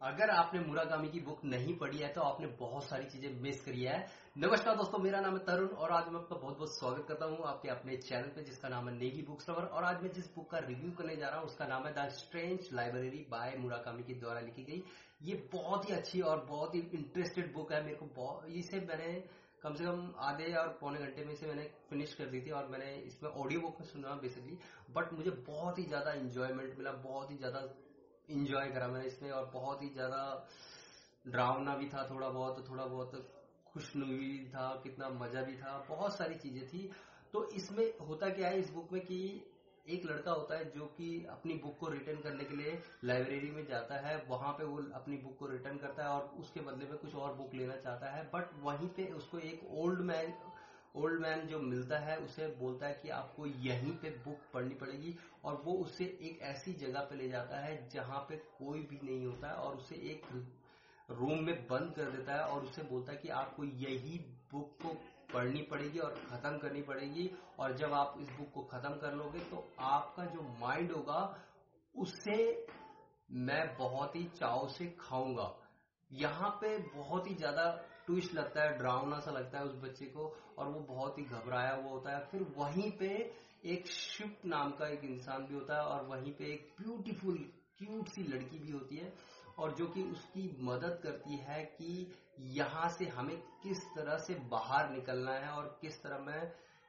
अगर आपने मुरागामी की बुक नहीं पढ़ी है तो आपने बहुत सारी चीज़ें मिस करी है। नमस्कार दोस्तों, मेरा नाम है तरुण, और आज मैं आपका बहुत बहुत स्वागत करता हूँ आपके अपने चैनल पे, जिसका नाम है नेगी बुक लवर और आज मैं जिस बुक का रिव्यू करने जा रहा हूँ, उसका नाम है the strange library by Murakami के द्वारा लिखी गई। ये बहुत ही अच्छी और बहुत ही इंटरेस्टेड बुक है। मेरे को इसे मैंने कम से कम आधे और पौने घंटे में से मैंने फिनिश कर दी थी, और मैंने इसमें ऑडियो बुक में सुना बेसिकली बट मुझे बहुत ही ज़्यादा इंजॉयमेंट मिला, बहुत ही ज़्यादा इंजॉय करा मैंने इसमें और बहुत ही ज़्यादा ड्रावना भी था थोड़ा बहुत थोड़ा बहुत खुशनुई था, कितना मज़ा भी था, बहुत सारी चीज़ें थी। तो इसमें होता क्या है इस बुक में कि एक लड़का होता है जो कि अपनी बुक को रिटर्न करने के लिए लाइब्रेरी में जाता है, वहाँ पे वो अपनी बुक को रिटर्न करता है और उसके बदले में कुछ और बुक लेना चाहता है बट वहीं पे उसको एक ओल्ड मैन ओल्ड मैन जो मिलता है, उसे बोलता है कि आपको यहीं पे बुक पढ़नी पड़ेगी और वो उसे एक ऐसी जगह पे ले जाता है जहाँ पे कोई भी नहीं होता है और उसे एक रूम में बंद कर देता है और उसे बोलता है कि आपको यही बुक को पढ़नी पड़ेगी और खत्म करनी पड़ेगी और जब आप इस बुक को खत्म कर लोगे तो आपका जो माइंड होगा उससे मैं बहुत ही चाव से खाऊँगा। यहाँ पे बहुत ही ज़्यादा ट्विस्ट लगता है ड्राउना सा लगता है उस बच्चे को और वो बहुत ही घबराया हुआ होता है। फिर वहीं पे एक शिफ्ट नाम का एक इंसान भी होता है और वहीं पे एक ब्यूटीफुल क्यूट सी लड़की भी होती है और जो कि उसकी मदद करती है कि यहाँ से हमें किस तरह से बाहर निकलना है और किस तरह मैं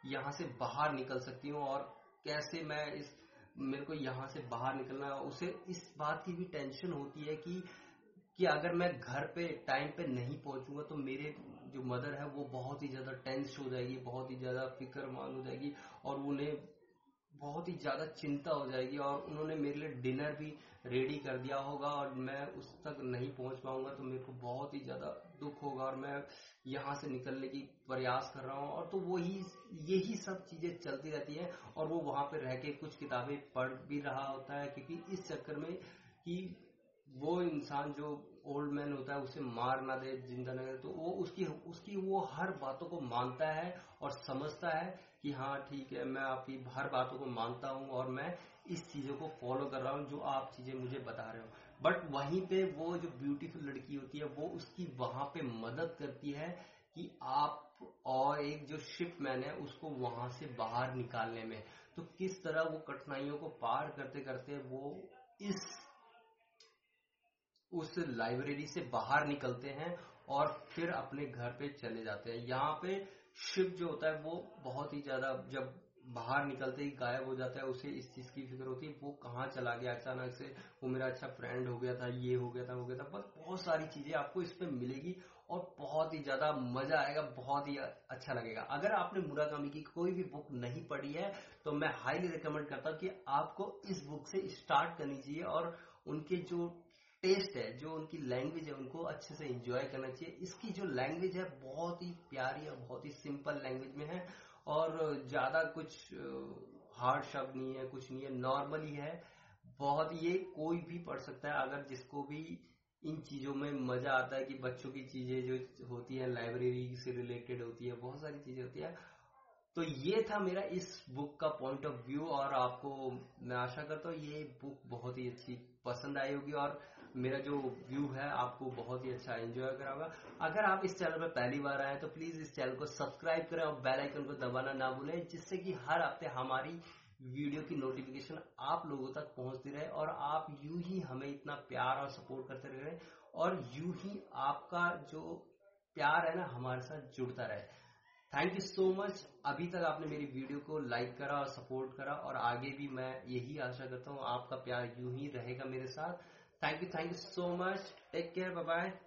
यहाँ से बाहर निकल सकती हूँ और कैसे मैं इस, मेरे को यहाँ से बाहर निकलना है। उसे इस बात की भी टेंशन होती है कि कि अगर मैं घर पे टाइम पे नहीं पहुंचूँगा तो मेरे जो मदर है, वो बहुत ही ज़्यादा टेंस हो जाएगी, बहुत ही ज़्यादा फिक्रमान हो जाएगी और उन्हें बहुत ही ज़्यादा चिंता हो जाएगी और उन्होंने मेरे लिए डिनर भी रेडी कर दिया होगा और मैं उस तक नहीं पहुँच पाऊँगा तो मेरे को बहुत ही ज़्यादा दुख होगा और मैं यहाँ से निकलने की प्रयास कर रहा हूँ। और तो वही, यही सब चीज़ें चलती रहती हैं और वो वहाँ पे रह के कुछ किताबें पढ़ भी रहा होता है, क्योंकि इस चक्कर में कि वो इंसान जो ओल्ड मैन होता है, उसे मार ना दे, ज़िंदा न दे तो वो उसकी उसकी वो हर बातों को मानता है और समझता है कि हाँ ठीक है, मैं आपकी हर बातों को मानता हूँ और मैं इस चीज़ों को फॉलो कर रहा हूँ जो आप चीज़ें मुझे बता रहे हो। बट वहीं पे वो जो ब्यूटीफुल लड़की होती है, वो उसकी वहाँ पे मदद करती है कि आप और एक जो शिप मैन है, उसको वहाँ से बाहर निकालने में। तो किस तरह वो कठिनाइयों को पार करते करते वो इस उस लाइब्रेरी से बाहर निकलते हैं और फिर अपने घर पे चले जाते हैं। यहाँ पे शिव जो होता है, वो बहुत ही ज़्यादा जब बाहर निकलते ही गायब हो जाता है, उसे इस चीज़ की फ़िक्र होती है, वो कहाँ चला गया? अचानक से वो मेरा अच्छा फ्रेंड हो गया था, ये हो गया था हो गया था। बस बहुत सारी चीज़ें आपको इस पे मिलेगी और बहुत ही ज़्यादा मज़ा आएगा, बहुत ही अच्छा लगेगा। अगर आपने मुरागामी की कोई भी बुक नहीं पढ़ी है तो मैं हाईली रिकमेंड करता हूँ कि आपको इस बुक से स्टार्ट करनी चाहिए और उनके जो टेस्ट है, जो उनकी लैंग्वेज है, उनको अच्छे से इंजॉय करना चाहिए। इसकी जो लैंग्वेज है, बहुत ही प्यारी और बहुत ही सिंपल लैंग्वेज में है और ज़्यादा कुछ हार्ड शब्द नहीं है, कुछ नहीं है नॉर्मली है बहुत ये कोई भी पढ़ सकता है, अगर जिसको भी इन चीज़ों में मज़ा आता है कि बच्चों की चीज़ें जो होती है लाइब्रेरी से रिलेटेड होती है, बहुत सारी चीज़ें होती है। तो ये था मेरा इस बुक का पॉइंट ऑफ़ व्यू और आपको मैं आशा करता हूँ ये बुक बहुत ही अच्छी पसंद आई होगी और मेरा जो व्यू है, आपको बहुत ही अच्छा एंजॉय करा होगा अगर आप इस चैनल पर पहली बार आए तो प्लीज़ इस चैनल को सब्सक्राइब करें और बेल आइकन को दबाना ना भूलें, जिससे कि हर हफ़्ते हमारी वीडियो की नोटिफिकेशन आप लोगों तक पहुँचती रहे और आप यूँ ही हमें इतना प्यार और सपोर्ट करते रहे और यूँ ही आपका जो प्यार है ना, हमारे साथ जुड़ता रहे। थैंक यू सो मच अभी तक आपने मेरी वीडियो को लाइक करा और सपोर्ट करा और आगे भी मैं यही आशा करता हूँ, आपका प्यार यूँ ही रहेगा मेरे साथ। Thank you. Thank you so much. Take care. Bye bye.